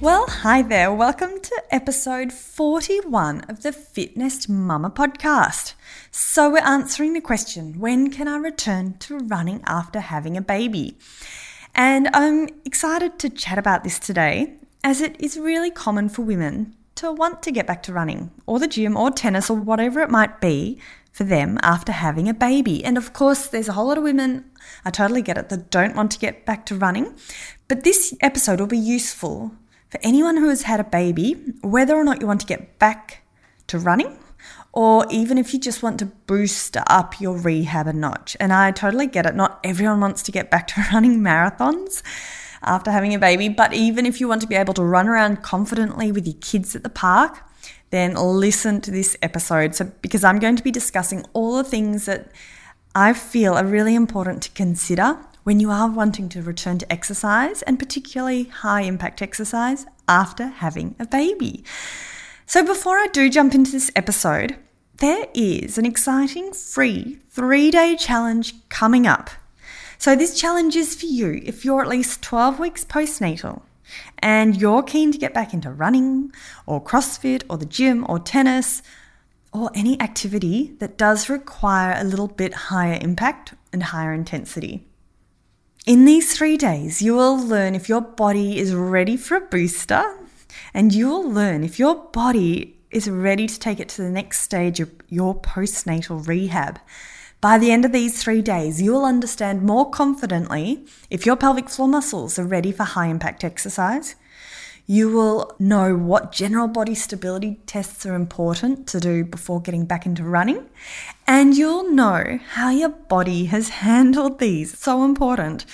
Well, hi there. Welcome to episode 41 of the FitNest Mama podcast. So, we're answering the question when can I return to running after having a baby? And I'm excited to chat about this today as it is really common for women to want to get back to running or the gym or tennis or whatever it might be for them after having a baby. And of course, there's a whole lot of women, I totally get it, that don't want to get back to running. But this episode will be useful for anyone who has had a baby, whether or not you want to get back to running, or even if you just want to boost up your rehab a notch. And I totally get it. Not everyone wants to get back to running marathons after having a baby, but even if you want to be able to run around confidently with your kids at the park, then listen to this episode. So, because I'm going to be discussing all the things that I feel are really important to consider when you are wanting to return to exercise and particularly high impact exercise after having a baby. So, before I do jump into this episode, there is an exciting free three day challenge coming up. So, this challenge is for you if you're at least 12 weeks postnatal and you're keen to get back into running or CrossFit or the gym or tennis or any activity that does require a little bit higher impact and higher intensity. In these three days, you will learn if your body is ready for a booster, and you will learn if your body is ready to take it to the next stage of your postnatal rehab. By the end of these three days, you will understand more confidently if your pelvic floor muscles are ready for high impact exercise, you will know what general body stability tests are important to do before getting back into running. And you'll know how your body has handled these. So important.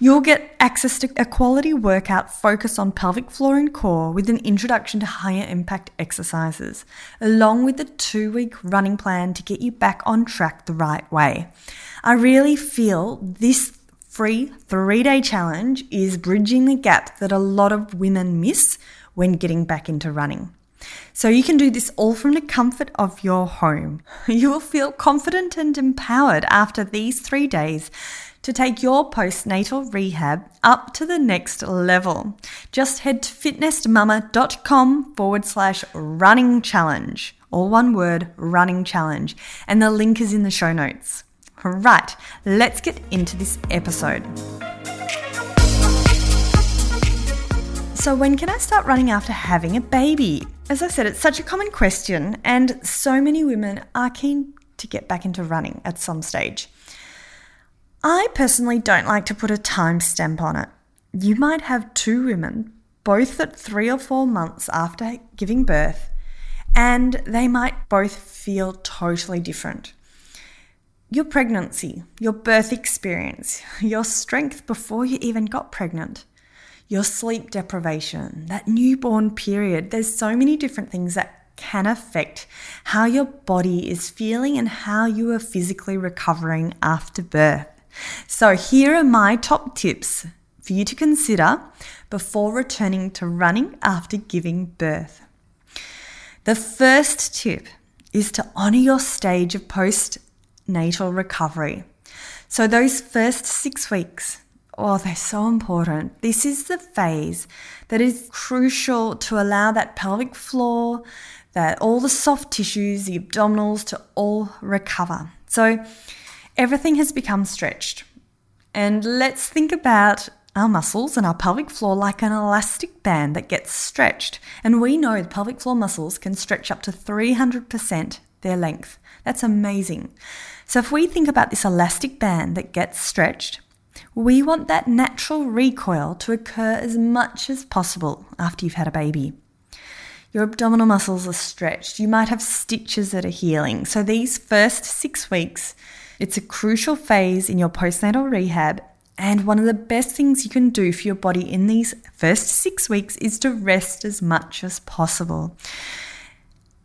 You'll get access to a quality workout focused on pelvic floor and core with an introduction to higher impact exercises, along with a two week running plan to get you back on track the right way. I really feel this free three day challenge is bridging the gap that a lot of women miss when getting back into running. So you can do this all from the comfort of your home. You will feel confident and empowered after these three days to take your postnatal rehab up to the next level. Just head to fitnestmama.com forward slash running challenge. All one word, running challenge. And the link is in the show notes. Right, let's get into this episode. So, when can I start running after having a baby? As I said, it's such a common question, and so many women are keen to get back into running at some stage. I personally don't like to put a timestamp on it. You might have two women, both at three or four months after giving birth, and they might both feel totally different your pregnancy, your birth experience, your strength before you even got pregnant, your sleep deprivation, that newborn period. There's so many different things that can affect how your body is feeling and how you are physically recovering after birth. So, here are my top tips for you to consider before returning to running after giving birth. The first tip is to honor your stage of postnatal recovery. So, those first six weeks, oh, they're so important. This is the phase that is crucial to allow that pelvic floor, that all the soft tissues, the abdominals to all recover. So, everything has become stretched. And let's think about our muscles and our pelvic floor like an elastic band that gets stretched. And we know the pelvic floor muscles can stretch up to 300% their length. That's amazing. So, if we think about this elastic band that gets stretched, we want that natural recoil to occur as much as possible after you've had a baby. Your abdominal muscles are stretched. You might have stitches that are healing. So, these first six weeks, it's a crucial phase in your postnatal rehab And one of the best things you can do for your body in these first six weeks is to rest as much as possible.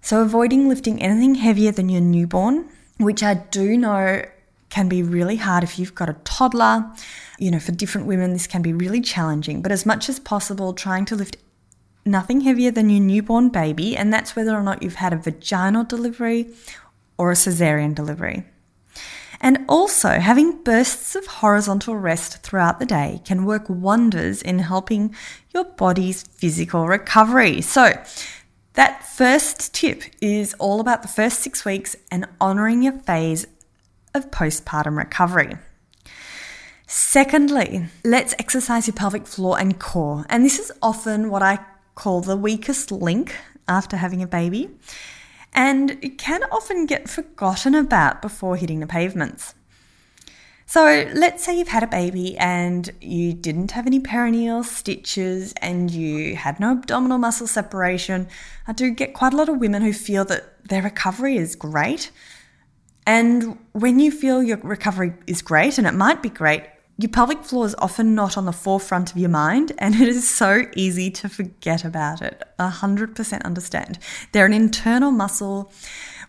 So, avoiding lifting anything heavier than your newborn, which I do know can be really hard if you've got a toddler. You know, for different women, this can be really challenging, but as much as possible, trying to lift nothing heavier than your newborn baby, and that's whether or not you've had a vaginal delivery or a cesarean delivery. And also, having bursts of horizontal rest throughout the day can work wonders in helping your body's physical recovery. So, that first tip is all about the first six weeks and honoring your phase of postpartum recovery. Secondly, let's exercise your pelvic floor and core. And this is often what I call the weakest link after having a baby. And it can often get forgotten about before hitting the pavements. So let's say you've had a baby and you didn't have any perineal stitches and you had no abdominal muscle separation. I do get quite a lot of women who feel that their recovery is great. And when you feel your recovery is great, and it might be great, your pelvic floor is often not on the forefront of your mind, and it is so easy to forget about it. 100% understand. They're an internal muscle.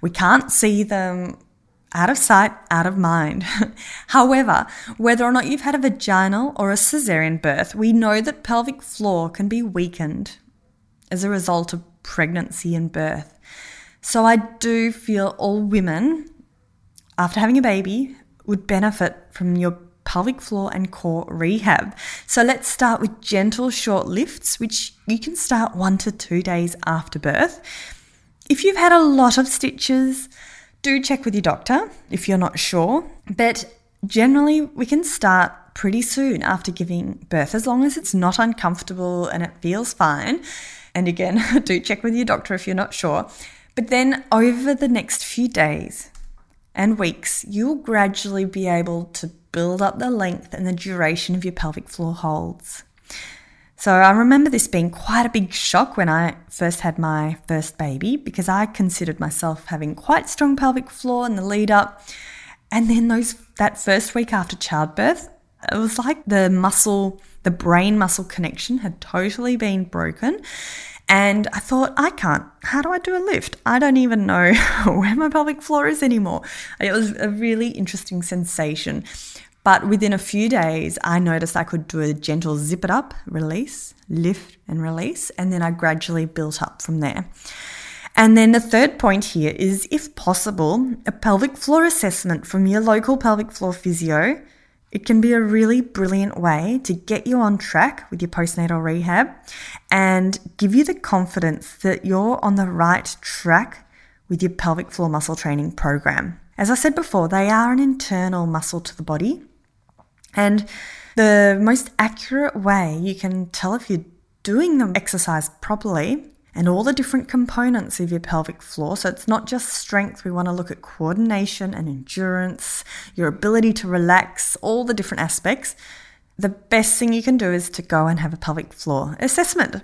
We can't see them out of sight, out of mind. However, whether or not you've had a vaginal or a cesarean birth, we know that pelvic floor can be weakened as a result of pregnancy and birth. So I do feel all women, after having a baby, would benefit from your pelvic floor and core rehab. So let's start with gentle short lifts, which you can start one to two days after birth. If you've had a lot of stitches, do check with your doctor if you're not sure. But generally, we can start pretty soon after giving birth as long as it's not uncomfortable and it feels fine. And again, do check with your doctor if you're not sure. But then over the next few days and weeks, you'll gradually be able to build up the length and the duration of your pelvic floor holds. So I remember this being quite a big shock when I first had my first baby because I considered myself having quite strong pelvic floor in the lead up. And then those that first week after childbirth, it was like the muscle, the brain muscle connection had totally been broken. And I thought, I can't. How do I do a lift? I don't even know where my pelvic floor is anymore. It was a really interesting sensation. But within a few days, I noticed I could do a gentle zip it up, release, lift, and release. And then I gradually built up from there. And then the third point here is if possible, a pelvic floor assessment from your local pelvic floor physio. It can be a really brilliant way to get you on track with your postnatal rehab and give you the confidence that you're on the right track with your pelvic floor muscle training program. As I said before, they are an internal muscle to the body and the most accurate way you can tell if you're doing the exercise properly and all the different components of your pelvic floor. So it's not just strength, we want to look at coordination and endurance, your ability to relax, all the different aspects. The best thing you can do is to go and have a pelvic floor assessment.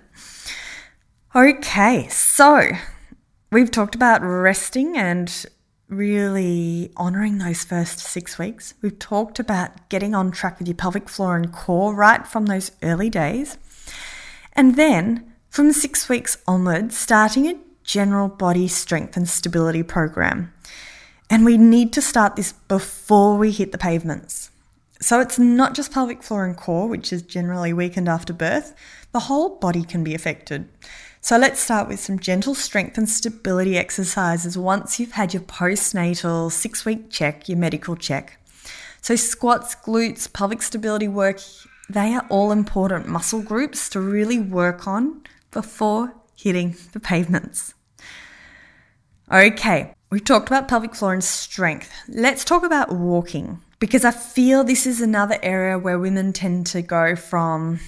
Okay, so we've talked about resting and really honoring those first six weeks. We've talked about getting on track with your pelvic floor and core right from those early days. And then from six weeks onwards, starting a general body strength and stability program. And we need to start this before we hit the pavements. So it's not just pelvic floor and core, which is generally weakened after birth, the whole body can be affected. So let's start with some gentle strength and stability exercises once you've had your postnatal six week check, your medical check. So squats, glutes, pelvic stability work, they are all important muscle groups to really work on before hitting the pavements. Okay, we've talked about pelvic floor and strength. Let's talk about walking because I feel this is another area where women tend to go from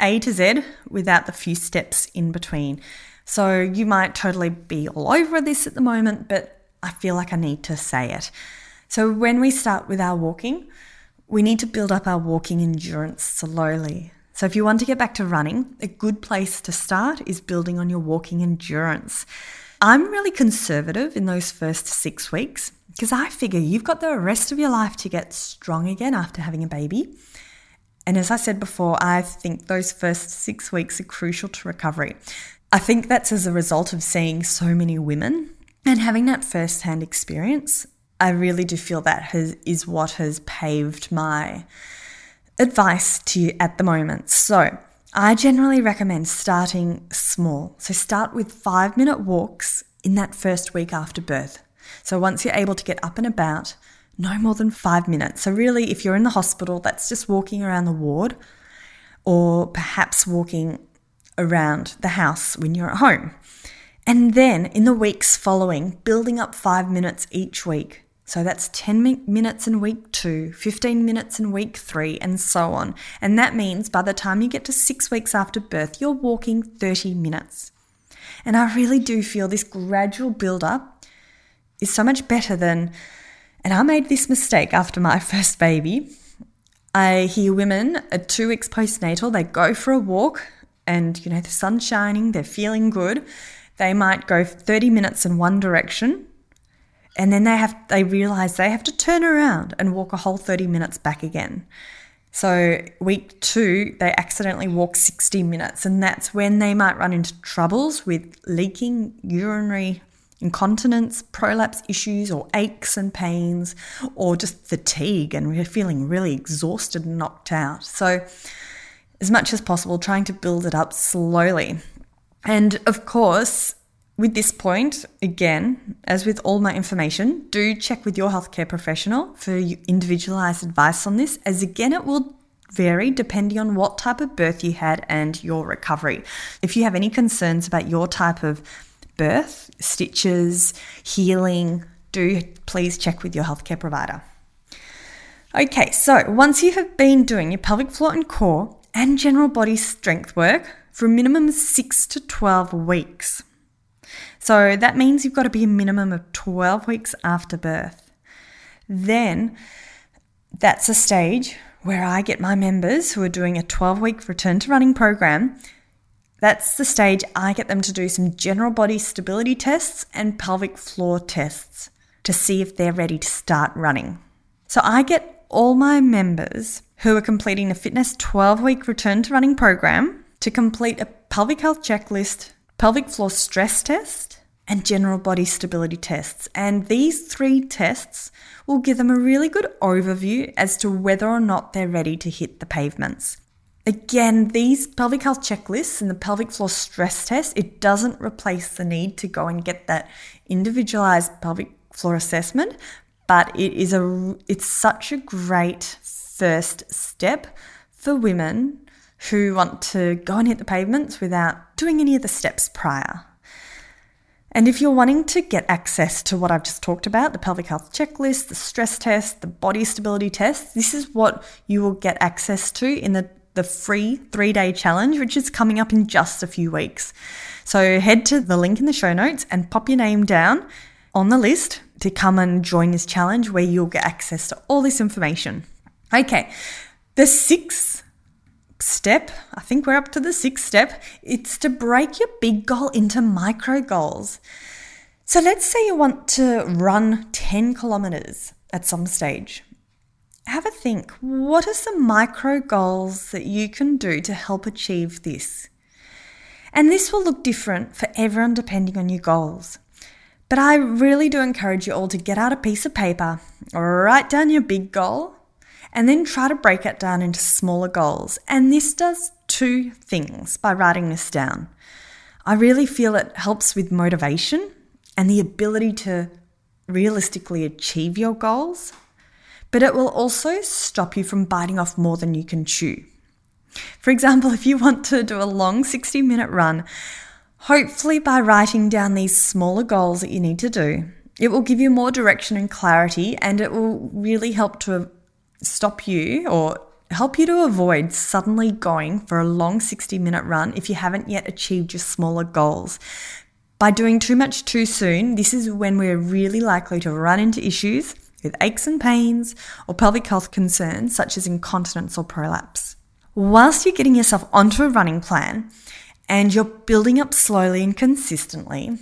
a to Z without the few steps in between. So you might totally be all over this at the moment, but I feel like I need to say it. So when we start with our walking, we need to build up our walking endurance slowly. So if you want to get back to running, a good place to start is building on your walking endurance. I'm really conservative in those first six weeks because I figure you've got the rest of your life to get strong again after having a baby. And as I said before, I think those first six weeks are crucial to recovery. I think that's as a result of seeing so many women and having that first hand experience. I really do feel that has, is what has paved my advice to you at the moment. So, I generally recommend starting small. So, start with five minute walks in that first week after birth. So, once you're able to get up and about, no more than five minutes. So, really, if you're in the hospital, that's just walking around the ward or perhaps walking around the house when you're at home. And then in the weeks following, building up five minutes each week. So that's 10 minutes in week two, 15 minutes in week three, and so on. And that means by the time you get to six weeks after birth, you're walking 30 minutes. And I really do feel this gradual build up is so much better than, and I made this mistake after my first baby. I hear women at two weeks postnatal, they go for a walk and, you know, the sun's shining, they're feeling good. They might go 30 minutes in one direction and then they have they realize they have to turn around and walk a whole 30 minutes back again. So, week two, they accidentally walk 60 minutes, and that's when they might run into troubles with leaking urinary incontinence, prolapse issues, or aches and pains, or just fatigue and we're feeling really exhausted and knocked out. So, as much as possible, trying to build it up slowly. And of course, with this point, again, as with all my information, do check with your healthcare professional for individualized advice on this, as again, it will vary depending on what type of birth you had and your recovery. If you have any concerns about your type of birth, stitches, healing, do please check with your healthcare provider. Okay, so once you have been doing your pelvic floor and core and general body strength work for a minimum of 6 to 12 weeks, so that means you've got to be a minimum of 12 weeks after birth. Then that's a stage where I get my members who are doing a 12 week return to running program. That's the stage I get them to do some general body stability tests and pelvic floor tests to see if they're ready to start running. So I get all my members who are completing the FitNest 12 week return to running program to complete a pelvic health checklist pelvic floor stress test, and general body stability tests. And these three tests will give them a really good overview as to whether or not they're ready to hit the pavements. Again, these pelvic health checklists and the pelvic floor stress test, it doesn't replace the need to go and get that individualized pelvic floor assessment, but it is a it's such a great first step for women who want to go and hit the pavements without doing any of the steps prior. And if you're wanting to get access to what I've just talked about the pelvic health checklist, the stress test, the body stability test this is what you will get access to in the, the free three day challenge, which is coming up in just a few weeks. So head to the link in the show notes and pop your name down on the list to come and join this challenge where you'll get access to all this information. Okay, the sixth step, I think we're up to the sixth step, it's to break your big goal into micro goals. So let's say you want to run 10 kilometers at some stage. Have a think what are some micro goals that you can do to help achieve this? And this will look different for everyone depending on your goals. But I really do encourage you all to get out a piece of paper, write down your big goal, and then try to break it down into smaller goals. And this does two things by writing this down. I really feel it helps with motivation and the ability to realistically achieve your goals, but it will also stop you from biting off more than you can chew. For example, if you want to do a long 60 minute run, hopefully by writing down these smaller goals that you need to do, it will give you more direction and clarity and it will really help to stop you or help you to avoid suddenly going for a long 60 minute run if you haven't yet achieved your smaller goals. By doing too much too soon, this is when we're really likely to run into issues with aches and pains or pelvic health concerns such as incontinence or prolapse. Whilst you're getting yourself onto a running plan and you're building up slowly and consistently,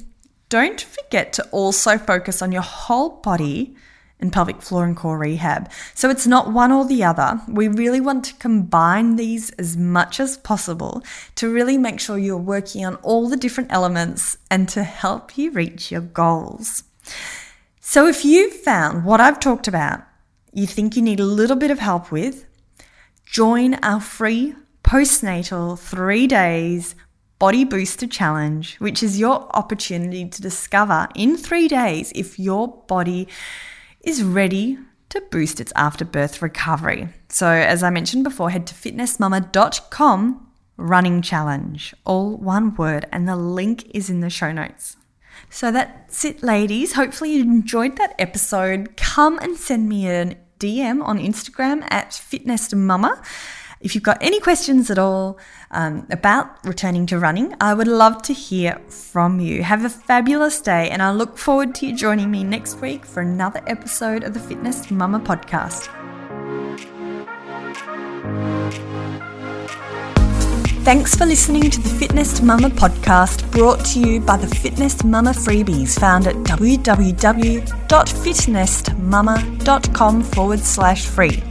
don't forget to also focus on your whole body and pelvic floor and core rehab. So it's not one or the other. We really want to combine these as much as possible to really make sure you're working on all the different elements and to help you reach your goals. So if you've found what I've talked about, you think you need a little bit of help with, join our free postnatal three days Body Booster Challenge, which is your opportunity to discover in three days if your body is ready to boost its afterbirth recovery. So, as I mentioned before, head to fitnestmama.com running challenge, all one word, and the link is in the show notes. So that's it, ladies. Hopefully, you enjoyed that episode. Come and send me a DM on Instagram at fitnestmama if you've got any questions at all um, about returning to running, I would love to hear from you. Have a fabulous day, and I look forward to you joining me next week for another episode of the FitNest Mama podcast. Thanks for listening to the FitNest Mama podcast brought to you by the FitNest Mama freebies found at www.fitnestmama.com forward slash free.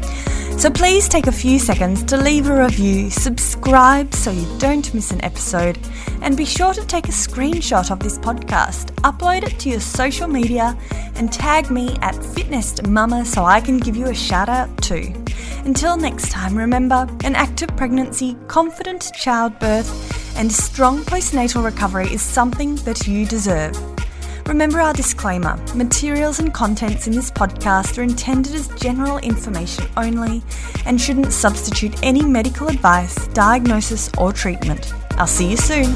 So please take a few seconds to leave a review, subscribe so you don't miss an episode, and be sure to take a screenshot of this podcast, upload it to your social media, and tag me at FitNest Mama so I can give you a shout out too. Until next time, remember an active pregnancy, confident childbirth, and strong postnatal recovery is something that you deserve. Remember our disclaimer materials and contents in this podcast are intended as general information only and shouldn't substitute any medical advice, diagnosis, or treatment. I'll see you soon.